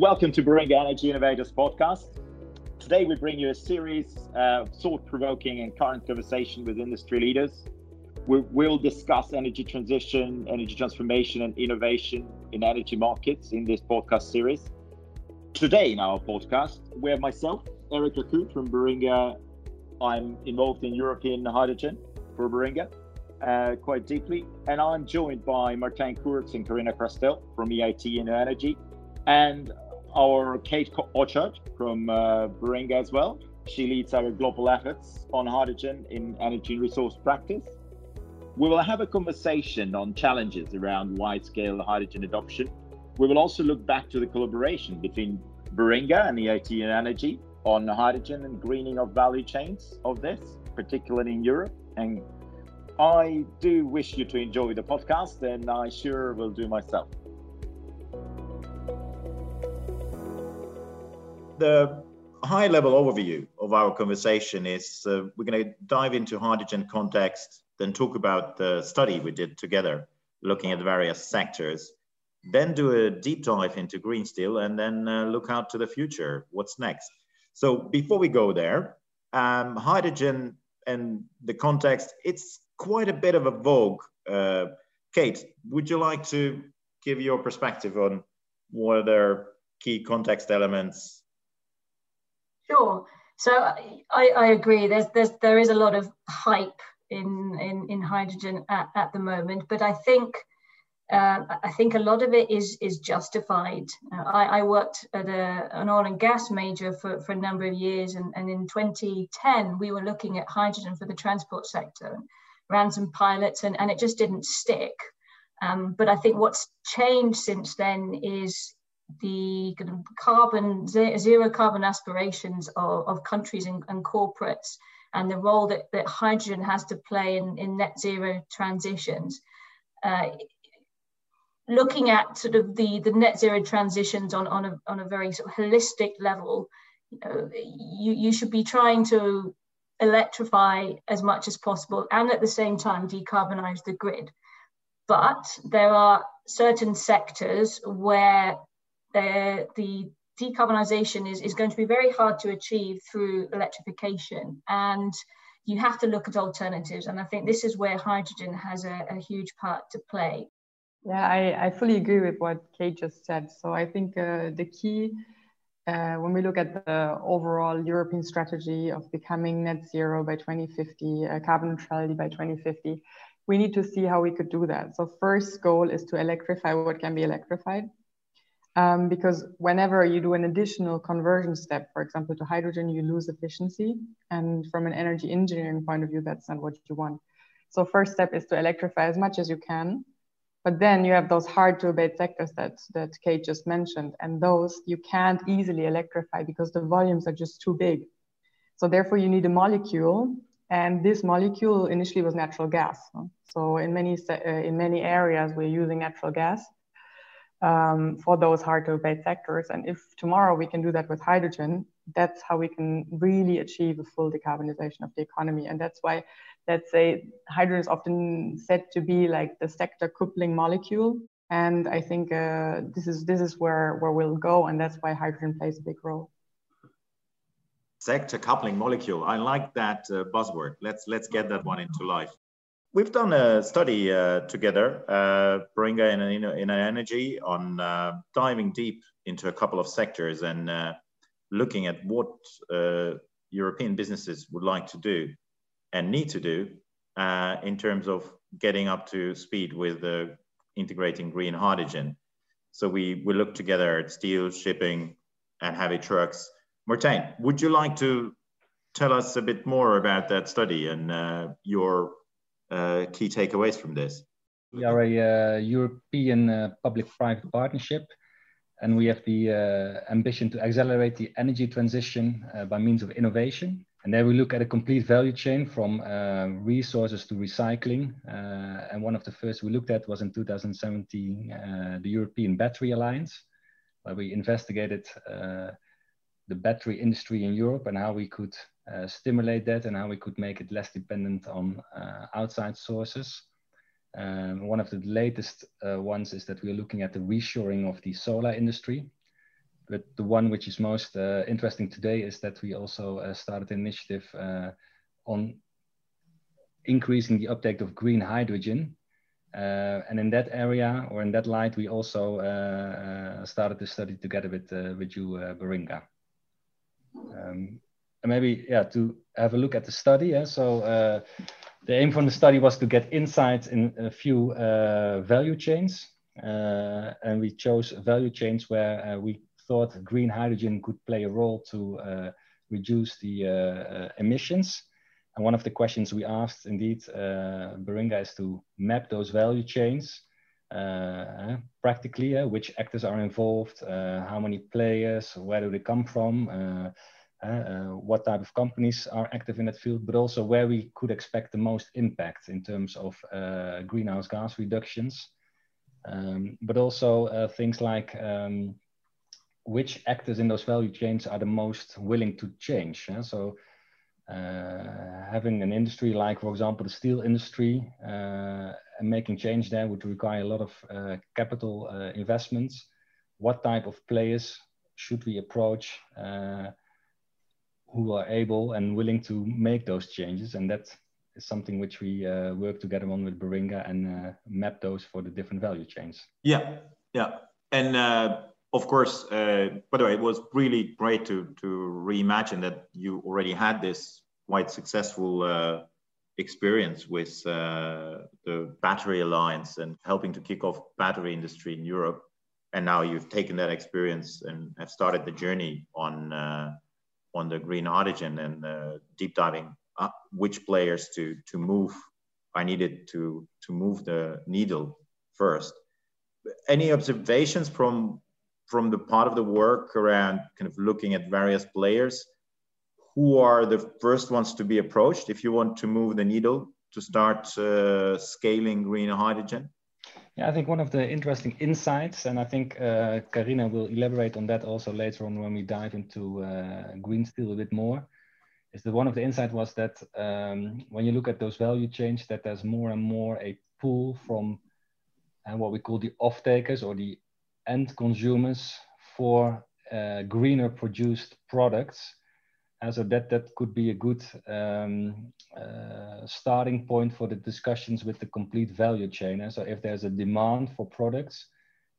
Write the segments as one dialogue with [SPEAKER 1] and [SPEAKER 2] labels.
[SPEAKER 1] Welcome to Baringa Energy Innovators podcast. Today we bring you a series of thought-provoking and current conversation with industry leaders. We will discuss energy transition, energy transformation, and innovation in energy markets in this podcast series. Today in our podcast, we have myself, Erik Rakhou from Baringa. I'm involved in European hydrogen for Baringa uh, quite deeply, and I'm joined by Martijn Koerts and Carina Krastel from EIT Energy, and our Kate Orchard from uh, Baringa as well. She leads our global efforts on hydrogen in energy resource practice. We will have a conversation on challenges around wide scale hydrogen adoption. We will also look back to the collaboration between Baringa and EIT InnoEnergy on hydrogen and greening of value chains of this, particularly in Europe. And I do wish you to enjoy the podcast, and I sure will do myself.
[SPEAKER 2] The high level overview of our conversation is uh, we're going to dive into hydrogen context, then talk about the study we did together, looking at various sectors, then do a deep dive into green steel, and then uh, look out to the future. What's next? So before we go there, um, hydrogen and the context, it's quite a bit of a vogue. Uh, Kate, would you like to give your perspective on what are key context elements
[SPEAKER 3] Sure. So I, I agree. There's there's there is a lot of hype in in, in hydrogen at, at the moment, but I think uh, I think a lot of it is is justified. Uh, I, I, worked at a, an oil and gas major for, for a number of years, and, and in 2010 we were looking at hydrogen for the transport sector, ran some pilots, and, and it just didn't stick. Um, but I think what's changed since then is the carbon zero carbon aspirations of, of countries and, and, corporates and the role that, that hydrogen has to play in, in net zero transitions. Uh, looking at sort of the, the net zero transitions on, on, a, on a very sort of holistic level, you, know, you, you should be trying to electrify as much as possible and at the same time decarbonize the grid. But there are certain sectors where the, the decarbonisation is, is going to be very hard to achieve through electrification. And you have to look at alternatives. And I think this is where hydrogen has a, a huge part to play.
[SPEAKER 4] Yeah, I, I fully agree with what Kate just said. So I think uh, the key uh, when we look at the overall European strategy of becoming net zero by 2050, uh, carbon neutrality by 2050, we need to see how we could do that. So first goal is to electrify what can be electrified um, because whenever you do an additional conversion step, for example, to hydrogen, you lose efficiency. And from an energy engineering point of view, that's not what you want. So first step is to electrify as much as you can. But then you have those hard to abate sectors that, that Kate just mentioned. And those you can't easily electrify because the volumes are just too big. So therefore you need a molecule. And this molecule initially was natural gas. So in many, uh, in many areas, we're using natural gas um, for those hard to abate sectors. And if tomorrow we can do that with hydrogen, that's how we can really achieve a full decarbonization of the economy. And that's why, let's say, hydrogen is often said to be like the sector coupling molecule. And I think uh, this is this is where where we'll go, and that's why hydrogen plays a big role.
[SPEAKER 2] Sector coupling molecule. I like that uh, buzzword. Let's let's get that one into life. We've done a study uh, together, uh, Baringa and InnoEnergy, on uh, diving deep into a couple of sectors and uh, looking at what uh, European businesses would like to do and need to do uh, in terms of getting up to speed with integrating green hydrogen. So we, we looked together at steel, shipping, and heavy trucks. Martijn, would you like to tell us a bit more about that study and your uh, key takeaways from this?
[SPEAKER 5] We are a uh, European uh, public-private partnership, and we have the uh, ambition to accelerate the energy transition uh, by means of innovation. And there we look at a complete value chain from uh, resources to recycling. and one of the first we looked at was in 2017, the European Battery Alliance, where we investigated the battery industry in Europe and how we could uh, stimulate that and how we could make it less dependent on uh, outside sources. Um, one of the latest uh, ones is that we're looking at the reshoring of the solar industry. but the one which is most uh, interesting today is that we also uh, started an initiative uh, on increasing the uptake of green hydrogen. Uh, and in that area or in that light, we also uh, started the study together with, with you, Baringa. Um, maybe, yeah, to have a look at the study. Yeah? So the aim from the study was to get insights in a few value chains. and we chose value chains where we thought green hydrogen could play a role to uh, reduce the uh, uh, emissions. And one of the questions we asked, indeed, uh, Baringa, is to map those value chains uh, practically, uh, which actors are involved, uh, how many players, where do they come from, what type of companies are active in that field, but also where we could expect the most impact in terms of greenhouse gas reductions. Um, but also things like um, which actors in those value chains are the most willing to change. Yeah? So uh, having an industry like, for example, the steel industry uh, and making change there would require a lot of uh, capital uh, investments. What type of players should we approach uh, who are able and willing to make those changes? And that is something which we uh, work together on with Baringa and map those for the different value chains.
[SPEAKER 2] Yeah, yeah. And of course, uh, by the way, it was really great to to reimagine that you already had this quite successful uh, experience with uh, the Battery Alliance and helping to kick off battery industry in Europe. And now you've taken that experience and have started the journey on uh, on the green hydrogen and uh, deep diving up which players to to move I needed to to move the needle first. Any observations from from the part of the work around kind of looking at various players who are the first ones to be approached if you want to move the needle to start uh, scaling green hydrogen?
[SPEAKER 5] Yeah, I think one of the interesting insights, and I think uh, Carina will elaborate on that also later on when we dive into uh, green steel a bit more, is that one of the insights was that um, when you look at those value chains, that there's more and more a pull from uh, what we call the off-takers or the end consumers for uh, greener produced products. And so that, that could be a good um, uh, starting point for the discussions with the complete value chain. And so if there's a demand for products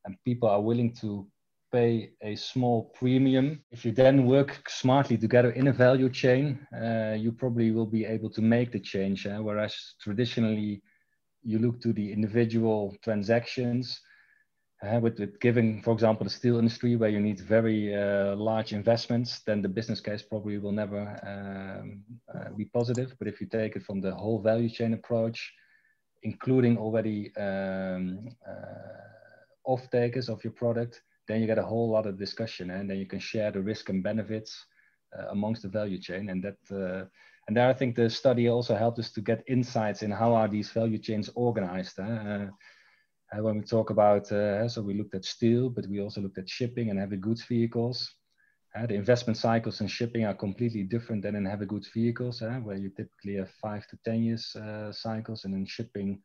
[SPEAKER 5] and people are willing to pay a small premium, if you then work smartly together in a value chain, uh, you probably will be able to make the change. Eh? Whereas traditionally, you look to the individual transactions uh, with, with giving, for example, the steel industry where you need very uh, large investments, then the business case probably will never um, uh, be positive. But if you take it from the whole value chain approach, including already um, uh, off takers of your product, then you get a whole lot of discussion and then you can share the risk and benefits uh, amongst the value chain. And that uh, and there I think the study also helped us to get insights in how are these value chains organized. Uh, when we talk about, uh, so we looked at steel, but we also looked at shipping and heavy goods vehicles. Uh, the investment cycles in shipping are completely different than in heavy goods vehicles, uh, where you typically have five to 10 years uh, cycles. And in shipping,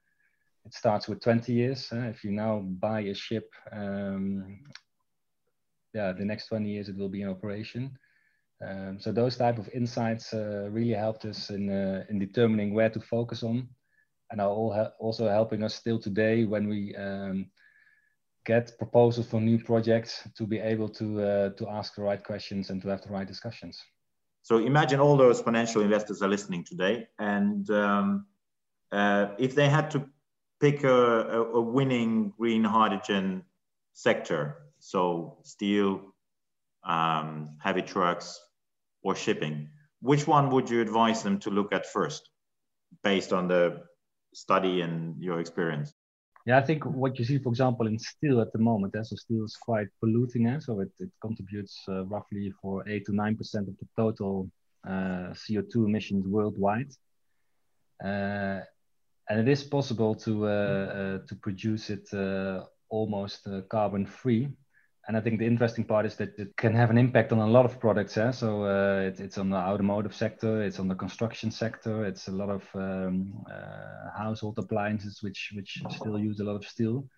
[SPEAKER 5] it starts with 20 years. Uh, if you now buy a ship, um, yeah, the next 20 years it will be in operation. Um, so those type of insights really helped us in, in determining where to focus on and are all also helping us still today when we um, get proposals for new projects to be able to uh, to ask the right questions and to have the right discussions.
[SPEAKER 2] So imagine all those financial investors are listening today, and um, uh, if they had to pick a, a, winning green hydrogen sector, so steel, um, heavy trucks, or shipping, which one would you advise them to look at first, based on the study and your experience?
[SPEAKER 5] Yeah, I think what you see, for example, in steel at the moment, eh, so steel is quite polluting, eh, so it, it contributes uh, roughly for 8 to 9% of the total uh, CO2 emissions worldwide. Uh, and it is possible to, uh, uh, to produce it uh, almost carbon free and I think the interesting part is that it can have an impact on a lot of products. Eh? So uh, it, it's on the automotive sector, it's on the construction sector, it's a lot of um, uh, household appliances which which still use a lot of steel.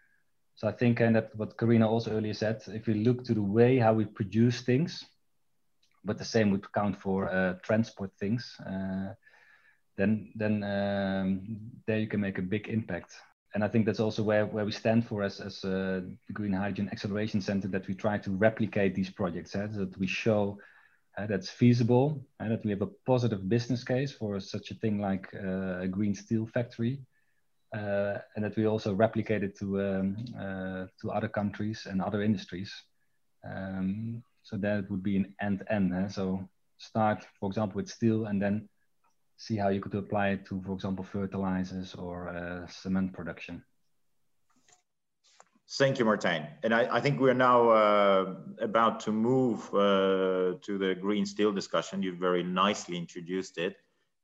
[SPEAKER 5] So I think, and that what Carina also earlier said, if we look to the way how we produce things, but the same would count for uh, transport things, uh, then then um, there you can make a big impact. And I think that's also where, where we stand for as, as uh, the Green Hydrogen Acceleration Center, that we try to replicate these projects, uh, that we show uh, that's feasible, and that we have a positive business case for such a thing like uh, a green steel factory, uh, and that we also replicate it to um, uh, to other countries and other industries. Um, so that would be an end-end. Eh? So start, for example, with steel, and then see how you could apply it to, for example, fertilizers or uh, cement production.
[SPEAKER 2] Thank you, Martijn. And I, I think we're now uh, about to move uh, to the green steel discussion. You've very nicely introduced it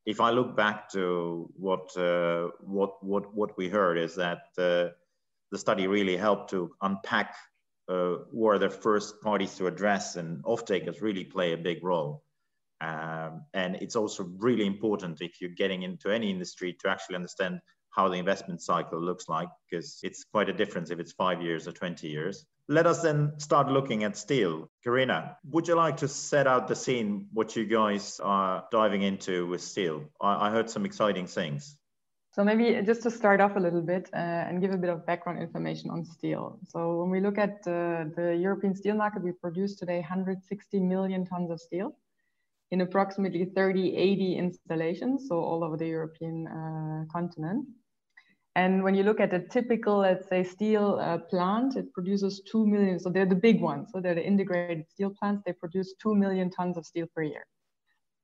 [SPEAKER 2] if I look back to what uh, what what what we heard is that uh, the study really helped to unpack uh, where the first parties to address and off-takers really play a big role. Um, and it's also really important if you're getting into any industry to actually understand how the investment cycle looks like, because it's quite a difference if it's five years or 20 years. Let us then start looking at steel. Carina, would you like to set out the scene, what you guys are diving into with steel? I, I heard some exciting things.
[SPEAKER 4] So maybe just to start off a little bit uh, and give a bit of background information on steel. So when we look at uh, the European steel market, we produce today 160 million tons of steel in approximately 30, 80 installations, so all over the European uh, continent. And when you look at a typical, let's say, steel uh, plant, it produces 2 million. So they're the big ones. So they're the integrated steel plants. They produce 2 million tons of steel per year.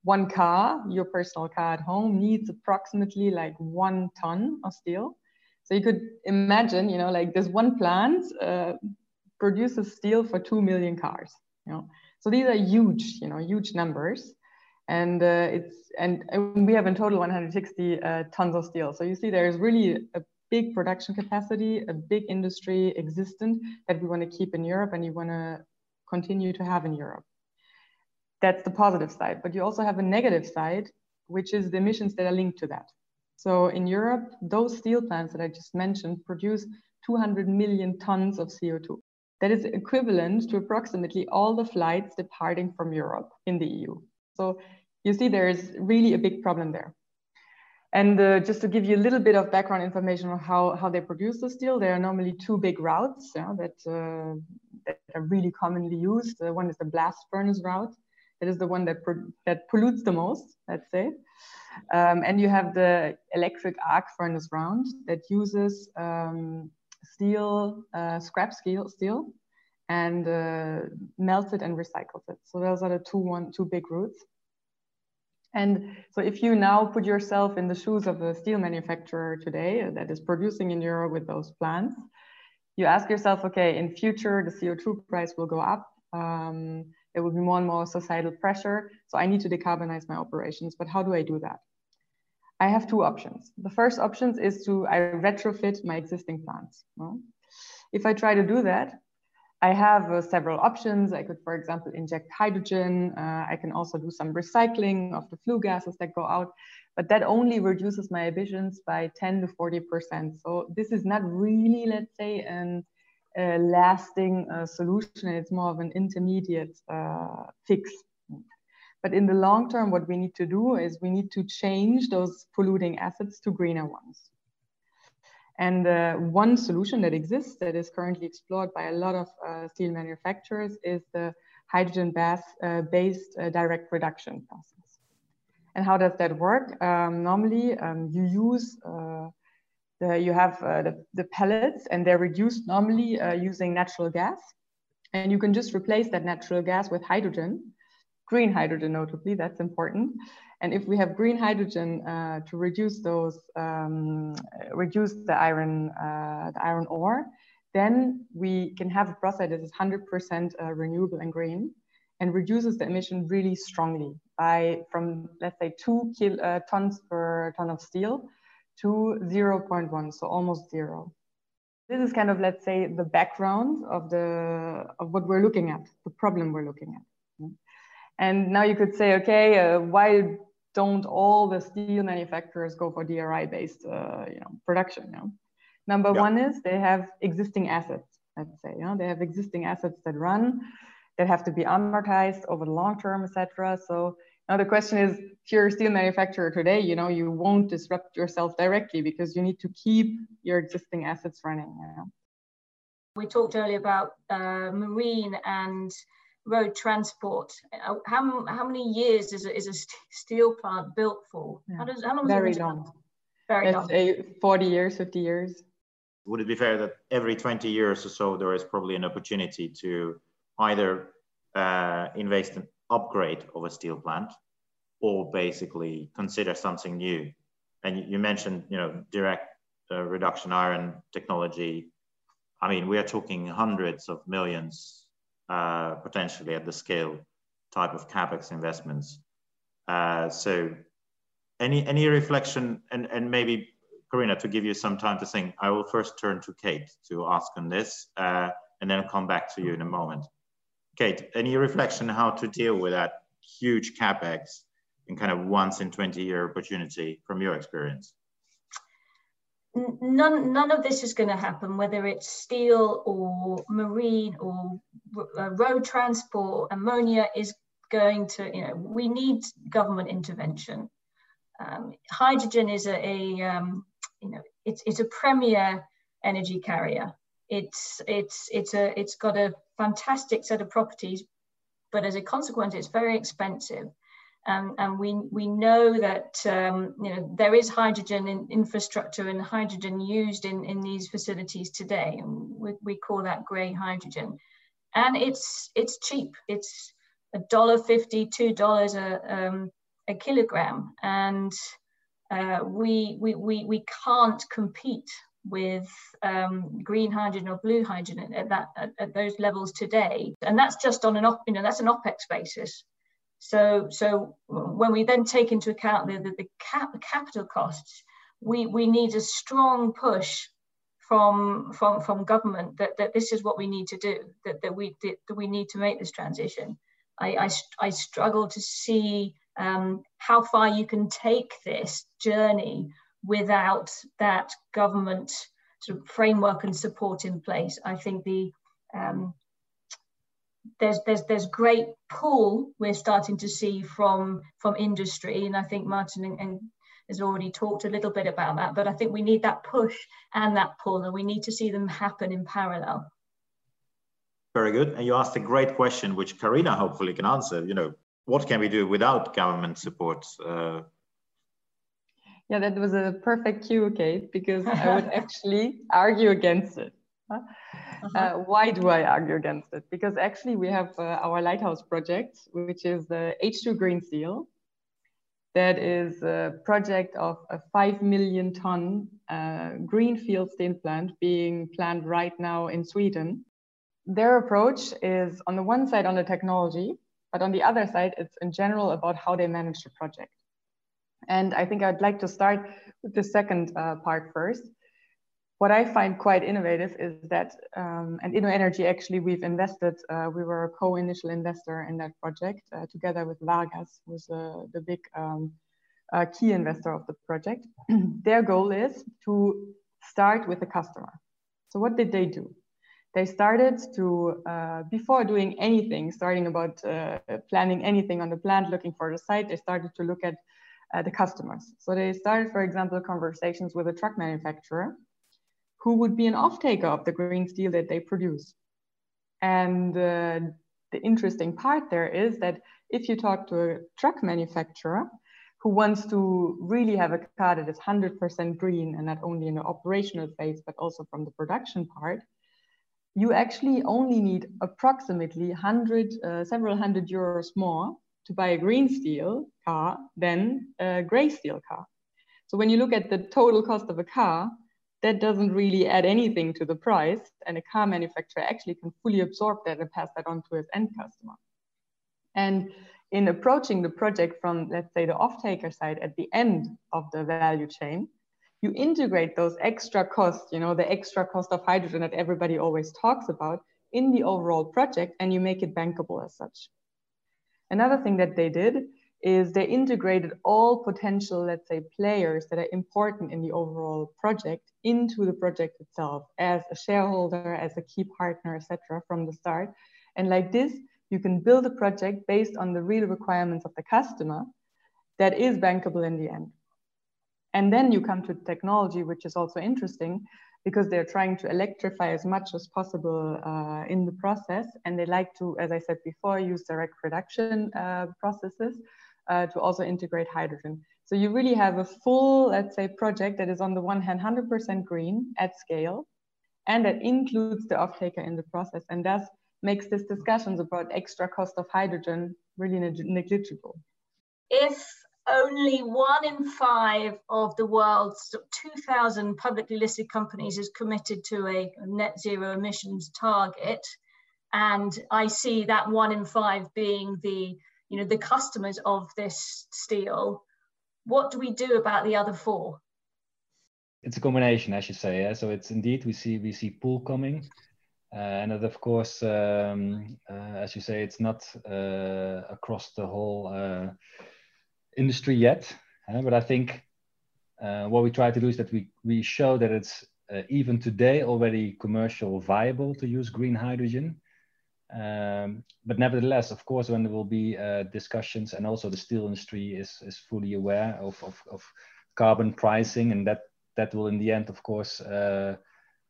[SPEAKER 4] One car, your personal car at home, needs approximately like one ton of steel. So you could imagine, you know, like this one plant uh, produces steel for 2 million cars, you know. So these are huge, you know, huge numbers and uh, it's and, we have in total 160 uh, tons of steel. So you see, there is really a big production capacity, a big industry existent that we want to keep in Europe, and you want to continue to have in Europe. That's the positive side, but you also have a negative side, which is the emissions that are linked to that. So in Europe, those steel plants that I just mentioned produce 200 million tons of CO2. That is equivalent to approximately all the flights departing from Europe in the EU. So you see there is really a big problem there. And uh, just to give you a little bit of background information on how, how they produce the steel, there are normally two big routes yeah, that, uh, that are really commonly used. Uh, one is the blast furnace route. That is the one that, that pollutes the most, let's say. Um, and you have the electric arc furnace round that uses um, steel, uh, scrap steel, steel and uh, melts it and recycles it. So those are the two, one, two big routes. And so if you now put yourself in the shoes of a steel manufacturer today that is producing in Europe with those plants, you ask yourself, okay, in future, the CO2 price will go up. Um, there will be more and more societal pressure. So I need to decarbonize my operations, but how do I do that? I have two options. The first option is to I retrofit my existing plants. Well, if I try to do that, I have uh, several options. I could, for example, inject hydrogen. Uh, I can also do some recycling of the flue gases that go out, but that only reduces my emissions by 10 to 40%. So this is not really, let's say, an, a lasting uh, solution. It's more of an intermediate uh, fix. But in the long term, what we need to do is we need to change those polluting assets to greener ones. And uh, one solution that exists that is currently explored by a lot of uh, steel manufacturers is the hydrogen uh, based uh, direct reduction process. And how does that work? Um, normally, um, you use uh, the, you have uh, the, the, pellets and they're reduced normally using natural gas. And you can just replace that natural gas with hydrogen, green hydrogen notably, that's important. And if we have green hydrogen uh, to reduce those, um, reduce the iron, uh, the iron ore, then we can have a process that is 100% uh, renewable and green and reduces the emission really strongly by from, let's say, two kil uh, tons per ton of steel to 0.1, so almost zero. This is kind of, let's say, the background of, the, of what we're looking at, the problem we're looking at. And now you could say, okay, uh, why don't all the steel manufacturers go for DRI based uh, you know, production? You know? Number yeah. one is they have existing assets, let's say, you know, they have existing assets that run, that have to be amortized over the long term, etc. So now the question is, if you're a steel manufacturer today, you know, you won't disrupt yourself directly because you need to keep your existing assets running. You know?
[SPEAKER 3] We talked earlier about uh, marine and road transport. Uh, how, how many years is a, is a steel plant built for?
[SPEAKER 4] Yeah. How, does, how long Very long. Very long. 40 years, 50 years.
[SPEAKER 2] Would it be fair that every 20 years or so, there is probably an opportunity to either uh, invest in upgrade of a steel plant or basically consider something new? And you mentioned, you know, direct uh, reduction iron technology. I mean, we are talking hundreds of millions uh, potentially at the scale type of capex investments. Uh, so, any any reflection and and maybe Carina to give you some time to think. I will first turn to Kate to ask on this, uh, and then come back to you in a moment. Kate, any reflection how to deal with that huge capex and kind of once in 20 year opportunity from your experience?
[SPEAKER 3] None none of this is going to happen whether it's steel or marine or uh, road transport ammonia is going to you know we need government intervention. Um, hydrogen is a, a um, you know it's it's a premier energy carrier. It's it's it's a it's got a fantastic set of properties but as a consequence it's very expensive um, and we, we know that um, you know, there is hydrogen in infrastructure and hydrogen used in, in these facilities today. And we, we call that gray hydrogen. And it's, it's cheap. It's a dollar fifty, two dollars a, um, a kilogram. And uh, we, we, we, we can't compete with um, green hydrogen or blue hydrogen at that at, at, those levels today, and that's just on an op, you know that's an opex basis. So, so when we then take into account the, the, the cap, capital costs, we, we need a strong push from, from, from government that, that this is what we need to do, that, that, we, that we need to make this transition. I, I, I struggle to see um, how far you can take this journey without that government sort of framework and support in place. I think the um, there's there's there's great pull we're starting to see from from industry, and I think Martijn and, and has already talked a little bit about that. But I think we need that push and that pull, and we need to see them happen in parallel.
[SPEAKER 2] Very good. And you asked a great question, which Carina hopefully can answer. You know, what can we do without government support? Uh,
[SPEAKER 4] yeah, that was a perfect cue, Kate, because I would actually argue against it. Uh-huh. Uh, why do I argue against it? Because actually we have uh, our lighthouse project, which is the H2 Green Steel. That is a project of a 5 million ton uh, greenfield steel plant being planned right now in Sweden. Their approach is on the one side on the technology, but on the other side, it's in general about how they manage the project. And I think I'd like to start with the second uh, part first what I find quite innovative is that, um, and InnoEnergy actually, we've invested, uh, we were a co-initial investor in that project uh, together with Vargas, who's uh, the big um, uh, key investor of the project. Their goal is to start with the customer. So what did they do? They started to, uh, before doing anything, starting about uh, planning anything on the plant, looking for the site, they started to look at the customers. So they started, for example, conversations with a truck manufacturer who would be an off-taker of the green steel that they produce. And uh, the interesting part there is that if you talk to a truck manufacturer who wants to really have a car that is 100% green and not only in the operational phase, but also from the production part, you actually only need approximately 100, uh, several hundred euros more to buy a green steel car than a gray steel car. So when you look at the total cost of a car, that doesn't really add anything to the price. And a car manufacturer actually can fully absorb that and pass that on to its end customer. And in approaching the project from, let's say, the off-taker side at the end of the value chain, you integrate those extra costs, you know, the extra cost of hydrogen that everybody always talks about in the overall project and you make it bankable as such. Another thing that they did is they integrated all potential, let's say, players that are important in the overall project into the project itself as a shareholder, as a key partner, etc., from the start. And like this, you can build a project based on the real requirements of the customer that is bankable in the end. And then you come to technology, which is also interesting because they're trying to electrify as much as possible uh, in the process. And they like to, as I said before, use direct reduction uh, processes uh, to also integrate hydrogen. So you really have a full, let's say, project that is on the one hand 100% green at scale, and that includes the off-taker in the process, and thus makes these discussions about extra cost of hydrogen really negligible.
[SPEAKER 3] If only one in five of the world's 2,000 publicly listed companies is committed to a net zero emissions target. And I see that one in five being the, you know, the customers of this steel. What do we do about the other four?
[SPEAKER 5] It's a combination, I should say. Yeah? So it's indeed we see we see pull coming, uh, and that of course, um, uh, as you say, it's not uh, across the whole uh, industry yet, uh, but I think uh, what we try to do is that we, we show that it's even today already commercial viable to use green hydrogen. Um, but nevertheless, of course, when there will be uh, discussions and also the steel industry is, is fully aware of, of, of carbon pricing and that, that will in the end, of course, uh,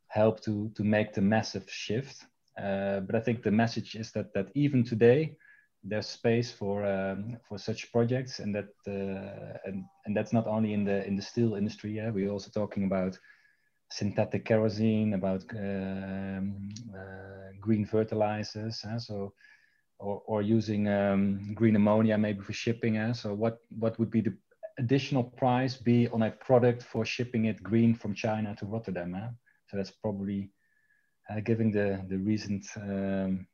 [SPEAKER 5] help to, to make the massive shift. Uh, but I think the message is that, that even today, there's space for um, for such projects, and that uh, and and that's not only in the in the steel industry. Yeah, we're also talking about synthetic kerosene, about um, uh, green fertilizers. So. Or, or using um, green ammonia maybe for shipping. Uh, so what, what would be the additional price be on a product for shipping it green from China to Rotterdam? So that's probably uh, given the, the recent um,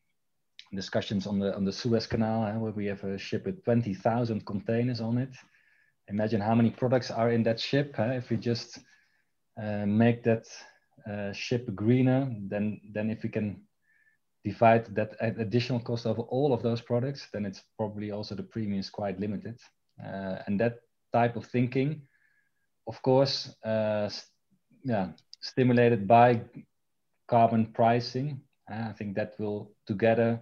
[SPEAKER 5] discussions on the on the Suez Canal, where we have a ship with 20,000 containers on it. Imagine how many products are in that ship. If we just make that uh, ship greener, then then if we can divide that additional cost over all of those products, then it's probably also the premium is quite limited. Uh, and that type of thinking, of course, uh, yeah, stimulated by carbon pricing. I think that will together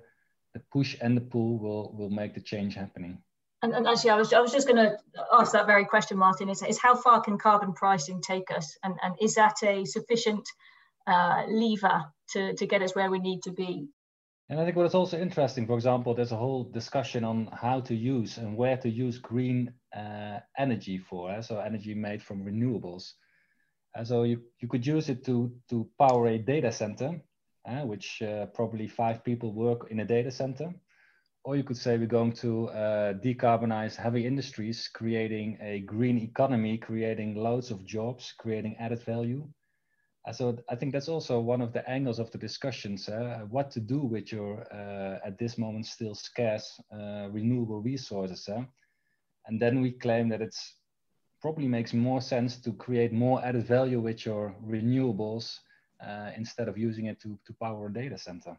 [SPEAKER 5] the push and the pull will will make the change happening.
[SPEAKER 3] And, and actually, I was I was just going to ask that very question, Martijn. Is, is how far can carbon pricing take us, and and is that a sufficient uh, lever to to get us where we need to be?
[SPEAKER 5] And I think what is also interesting, for example, there's a whole discussion on how to use and where to use green uh, energy for. Eh? So energy made from renewables. Uh, so you, you could use it to, to power a data center uh, which uh, probably five people work in a data center. Or you could say we're going to uh, decarbonize heavy industries, creating a green economy, creating loads of jobs, creating added value. Uh, so I think that's also one of the angles of the discussions, uh, what to do with your, uh, at this moment, still scarce renewable resources. And then we claim that it's probably makes more sense to create more added value with your renewables uh, instead of using it to, to power a data center.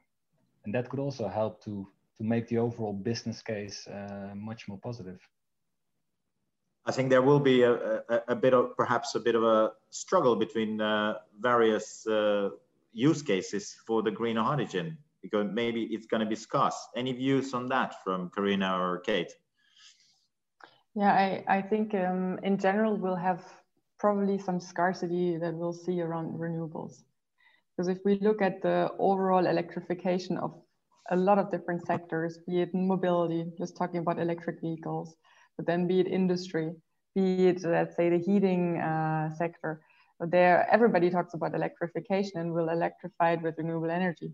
[SPEAKER 5] And that could also help to, to make the overall business case uh, much more positive.
[SPEAKER 2] I think there will be a, a, a, bit of perhaps a bit of a struggle between uh, various uh, use cases for the green hydrogen because maybe it's going to be scarce. Any views on that from Carina or Kate?
[SPEAKER 4] Yeah, I, I think um, in general we'll have probably some scarcity that we'll see around renewables. Because if we look at the overall electrification of a lot of different sectors, be it mobility, just talking about electric vehicles, but then be it industry, be it, let's say, the heating uh, sector, there everybody talks about electrification and will electrify it with renewable energy.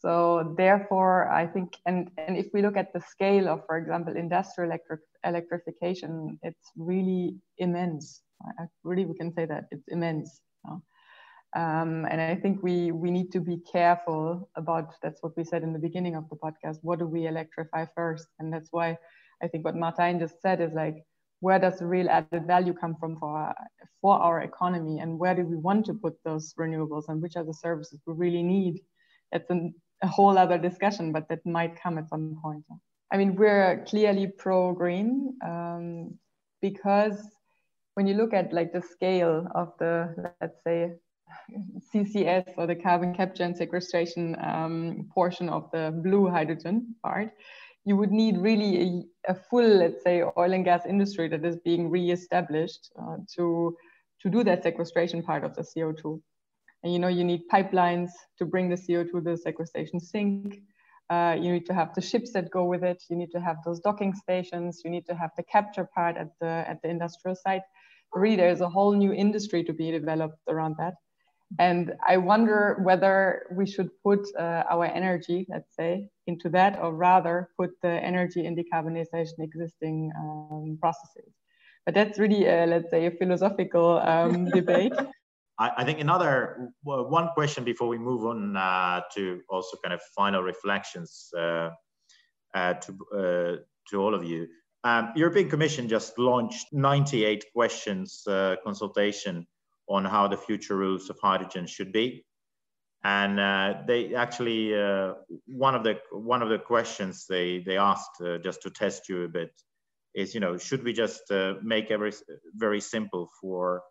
[SPEAKER 4] So therefore, I think, and, and if we look at the scale of, for example, industrial electric, electrification, it's really immense. I, really, we can say that it's immense. Um, and I think we we need to be careful about that's what we said in the beginning of the podcast. What do we electrify first? And that's why I think what Martijn just said is like, where does the real added value come from for our, for our economy, and where do we want to put those renewables, and which are the services we really need? It's an, a whole other discussion, but that might come at some point. I mean, we're clearly pro green um, because when you look at like the scale of the, let's say, CCS or the carbon capture and sequestration um, portion of the blue hydrogen part, you would need really a, a, full, let's say, oil and gas industry that is being re-established uh, to, to do that sequestration part of the CO2. And you know, you need pipelines to bring the CO2 to the sequestration sink. Uh, you need to have the ships that go with it. You need to have those docking stations. You need to have the capture part at the at the industrial site. Really, there's a whole new industry to be developed around that. And I wonder whether we should put uh, our energy, let's say, into that, or rather put the energy in decarbonization existing um, processes. But that's really, a, let's say, a philosophical um, debate.
[SPEAKER 2] I, I, think another well, one question before we move on uh, to also kind of final reflections uh, uh to uh, to all of you. Um, European Commission just launched 98 questions uh, consultation on how the future rules of hydrogen should be. And uh, they actually uh, one of the one of the questions they they asked uh, just to test you a bit is you know should we just uh, make every very simple for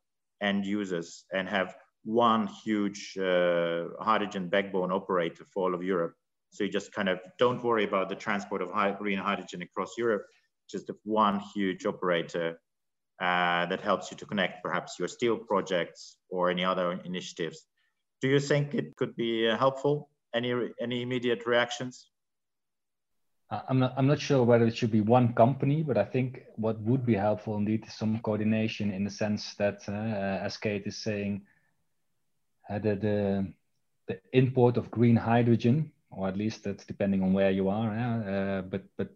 [SPEAKER 2] end users and have one huge uh, hydrogen backbone operator for all of Europe. So you just kind of don't worry about the transport of green hydrogen across Europe, just one huge operator uh, that helps you to connect perhaps your steel projects or any other initiatives. Do you think it could be uh, helpful? Any, any immediate reactions?
[SPEAKER 5] Uh, I'm not, I'm not sure whether it should be one company, but I think what would be helpful indeed is some coordination in the sense that, uh, as Kate is saying, uh, the, the, the import of green hydrogen, or at least that's depending on where you are, uh, but, but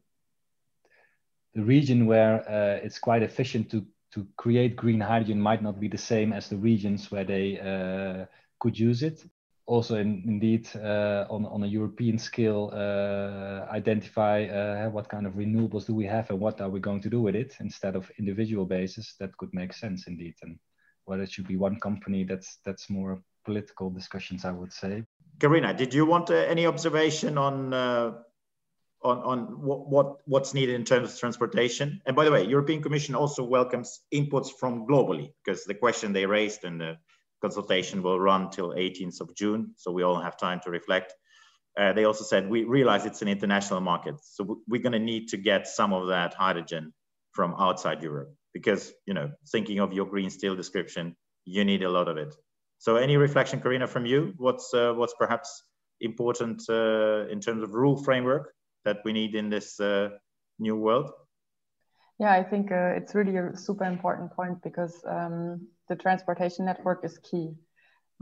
[SPEAKER 5] the region where it's quite efficient to to create green hydrogen might not be the same as the regions where they uh, could use it. Also, in, indeed, uh, on, on a European scale, uh, identify uh, what kind of renewables do we have and what are we going to do with it instead of individual basis. That could make sense indeed. And whether it should be one company, that's that's more political discussions, I would say.
[SPEAKER 2] Carina, did you want uh, any observation on on, on what, what, what's needed in terms of transportation. And by the way, European Commission also welcomes inputs from globally because the question they raised in the consultation will run till 18th of June. So we all have time to reflect. Uh, they also said, we realize it's an international market. So we're gonna need to get some of that hydrogen from outside Europe because, you know, thinking of your green steel description, you need a lot of it. So any reflection, Carina, from you? What's, uh, what's perhaps important uh, in terms of rule framework that we need in this uh, new world?
[SPEAKER 4] Yeah, I think uh, it's really a super important point because um, the transportation network is key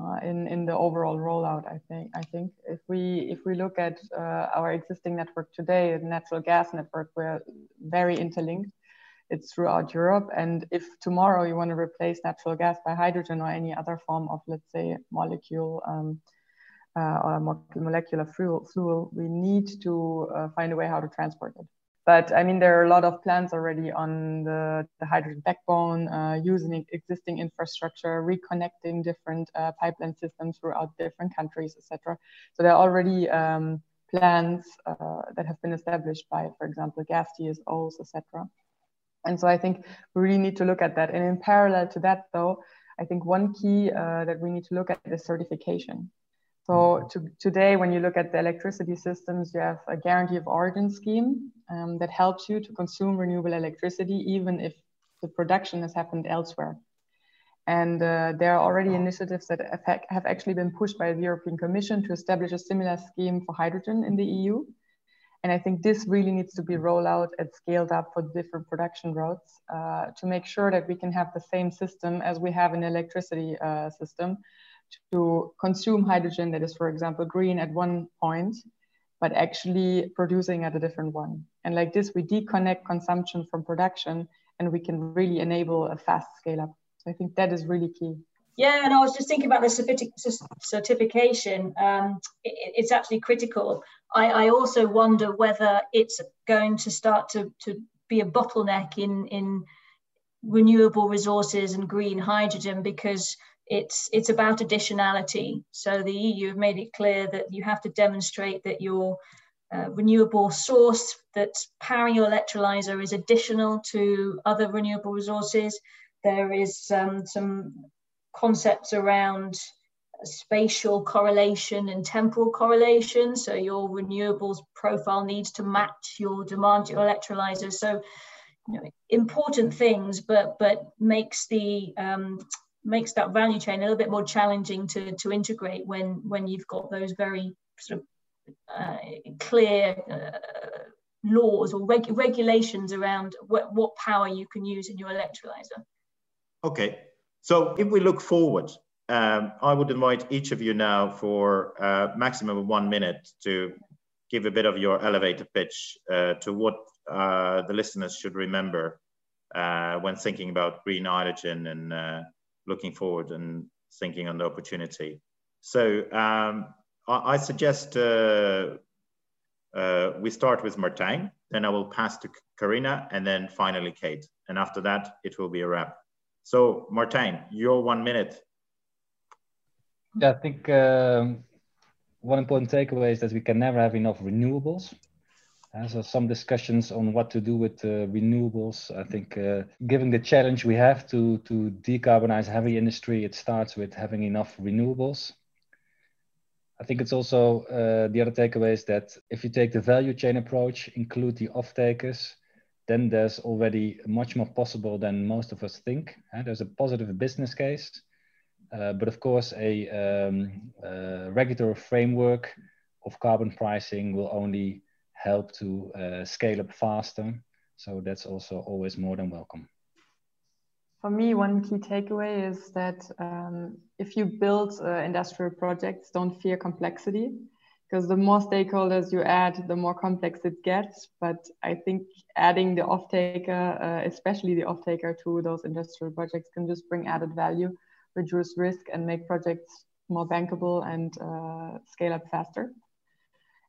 [SPEAKER 4] uh, in in the overall rollout. I think I think if we if we look at uh, our existing network today, the natural gas network, we're very interlinked. It's throughout Europe, and if tomorrow you want to replace natural gas by hydrogen or any other form of, let's say, molecule. Um, uh, or molecular fuel, fuel, we need to uh, find a way how to transport it. But I mean, there are a lot of plans already on the, the hydrogen backbone, uh, using existing infrastructure, reconnecting different uh, pipeline systems throughout different countries, etc. So there are already um, plans uh, that have been established by, for example, gas TSOs, etc. And so I think we really need to look at that. And in parallel to that, though, I think one key uh, that we need to look at is certification. So mm-hmm. to, today, when you look at the electricity systems, you have a guarantee of origin scheme um, that helps you to consume renewable electricity, even if the production has happened elsewhere. And uh, there are already initiatives that have actually been pushed by the European Commission to establish a similar scheme for hydrogen in the EU. And I think this really needs to be rolled out and scaled up for different production routes uh, to make sure that we can have the same system as we have in electricity uh, system, to consume hydrogen that is, for example, green at one point, but actually producing at a different one. And like this, we deconnect consumption from production and we can really enable a fast scale up. So I think that is really key.
[SPEAKER 3] Yeah, and I was just thinking about the certification. Um, it, it's actually critical. I, I, also wonder whether it's going to start to, to be a bottleneck in, in renewable resources and green hydrogen because it's it's about additionality. So the EU have made it clear that you have to demonstrate that you're uh, renewable source that's powering your electrolyzer is additional to other renewable resources. There is um, some concepts around spatial correlation and temporal correlation. So your renewables profile needs to match your demand, to your electrolyzer. So you know, important things, but but makes the um, makes that value chain a little bit more challenging to, to integrate when when you've got those very sort of uh, clear uh, laws or reg regulations around what, what power you can use in your electrolyzer.
[SPEAKER 2] Okay, so if we look forward, um, I would invite each of you now for uh, maximum of one minute to give a bit of your elevator pitch uh, to what uh, the listeners should remember uh, when thinking about green hydrogen and looking forward and thinking on the opportunity. So um, I, I, suggest uh, uh, we start with Martijn, then I will pass to Carina, and then finally Kate. And after that, it will be a wrap. So Martijn, your one minute.
[SPEAKER 5] Yeah, I think um, one important takeaway is that we can never have enough renewables. Uh, so some discussions on what to do with uh, renewables. I think uh, given the challenge we have to, to decarbonize heavy industry, it starts with having enough renewables. I think it's also uh, the other takeaway is that if you take the value chain approach, include the off-takers, then there's already much more possible than most of us think. Uh, there's a positive business case, but of course a um, regulatory framework of carbon pricing will only help to uh, scale up faster. So that's also always more than welcome.
[SPEAKER 4] For me, one key takeaway is that um, if you build uh, industrial projects, don't fear complexity, because the more stakeholders you add, the more complex it gets. But I think adding the off-taker, uh, especially the off-taker to those industrial projects can just bring added value, reduce risk and make projects more bankable and uh, scale up faster.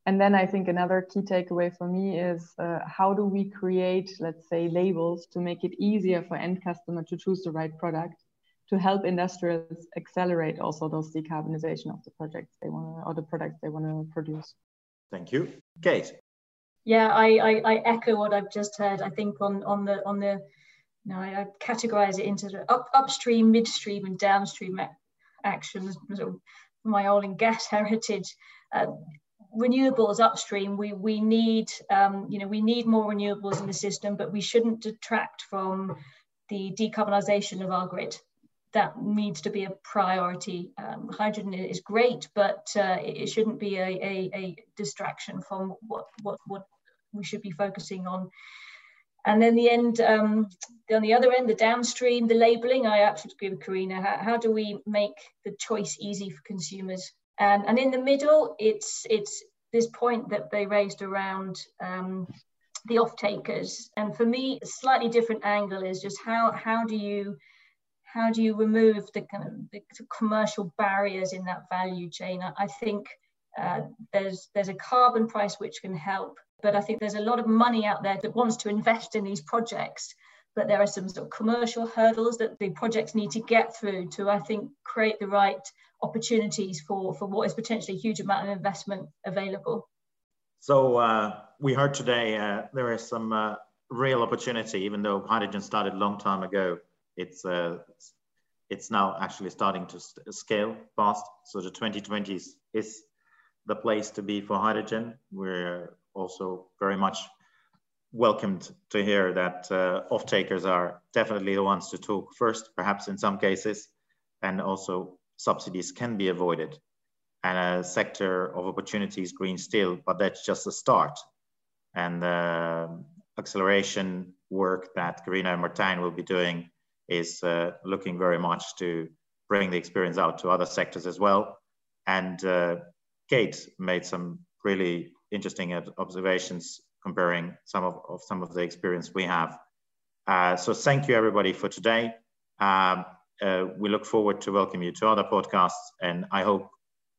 [SPEAKER 4] And then I think another key takeaway for me is uh, how do we create, let's say, labels to make it easier for end customer to choose the right product to help industrials accelerate also those decarbonization of the projects they want to, or the products they want to produce.
[SPEAKER 2] Thank you, Kate.
[SPEAKER 3] Yeah, I, I, I echo what I've just heard. I think on on the on the you know, I, I categorize it into the up, upstream, midstream, and downstream actions. From my oil and gas heritage, uh, renewables upstream, we we need um, you know we need more renewables in the system, but we shouldn't detract from the decarbonisation of our grid. That needs to be a priority. Um, hydrogen is great, but uh, it shouldn't be a, a, a, distraction from what, what what we should be focusing on. And then the end, um, on the other end, the downstream, the labelling. I absolutely agree with Carina. How, how do we make the choice easy for consumers? And, and in the middle, it's, it's this point that they raised around um, the off takers. And for me, a slightly different angle is just how, how do you how do you remove the kind of the commercial barriers in that value chain? I, I think uh, there's there's a carbon price which can help, but I think there's a lot of money out there that wants to invest in these projects but there are some sort of commercial hurdles that the projects need to get through to, I think, create the right opportunities for, for what is potentially a huge amount of investment available.
[SPEAKER 2] So uh, we heard today uh, there is some uh, real opportunity, even though hydrogen started a long time ago. It's uh, it's now actually starting to scale fast. So the 2020s is the place to be for hydrogen. We're also very much welcomed to hear that uh, off-takers are definitely the ones to talk first, perhaps in some cases, and also subsidies can be avoided. And a sector of opportunities, green steel, but that's just a start. And the acceleration work that Carina and Martijn will be doing is uh, looking very much to bring the experience out to other sectors as well. And uh, Kate made some really interesting observations comparing some of, of some of the experience we have. Uh, so thank you everybody for today. Um, uh, we look forward to welcome you to other podcasts and I hope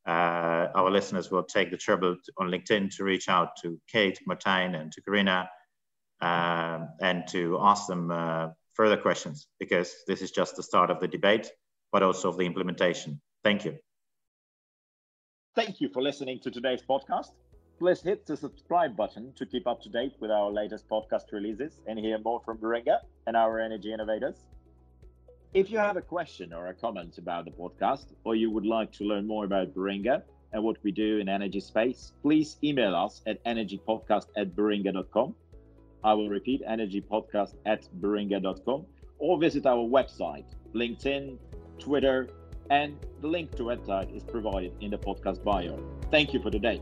[SPEAKER 2] uh, our listeners will take the trouble on LinkedIn to reach out to Kate, Martijn and to Carina um, and to ask them uh, further questions because this is just the start of the debate, but also of the implementation. Thank you.
[SPEAKER 1] Thank you for listening to today's podcast.
[SPEAKER 2] Please hit the subscribe button to keep up to date with our latest podcast releases and hear more from Baringa and our energy innovators. If you have a question or a comment about the podcast, or you would like to learn more about Baringa and what we do in energy space, please email us at energypodcast at baringa.com. I will repeat energypodcast at baringa.com or visit our website, LinkedIn, Twitter, and the link to website is provided in the podcast bio. Thank you for today.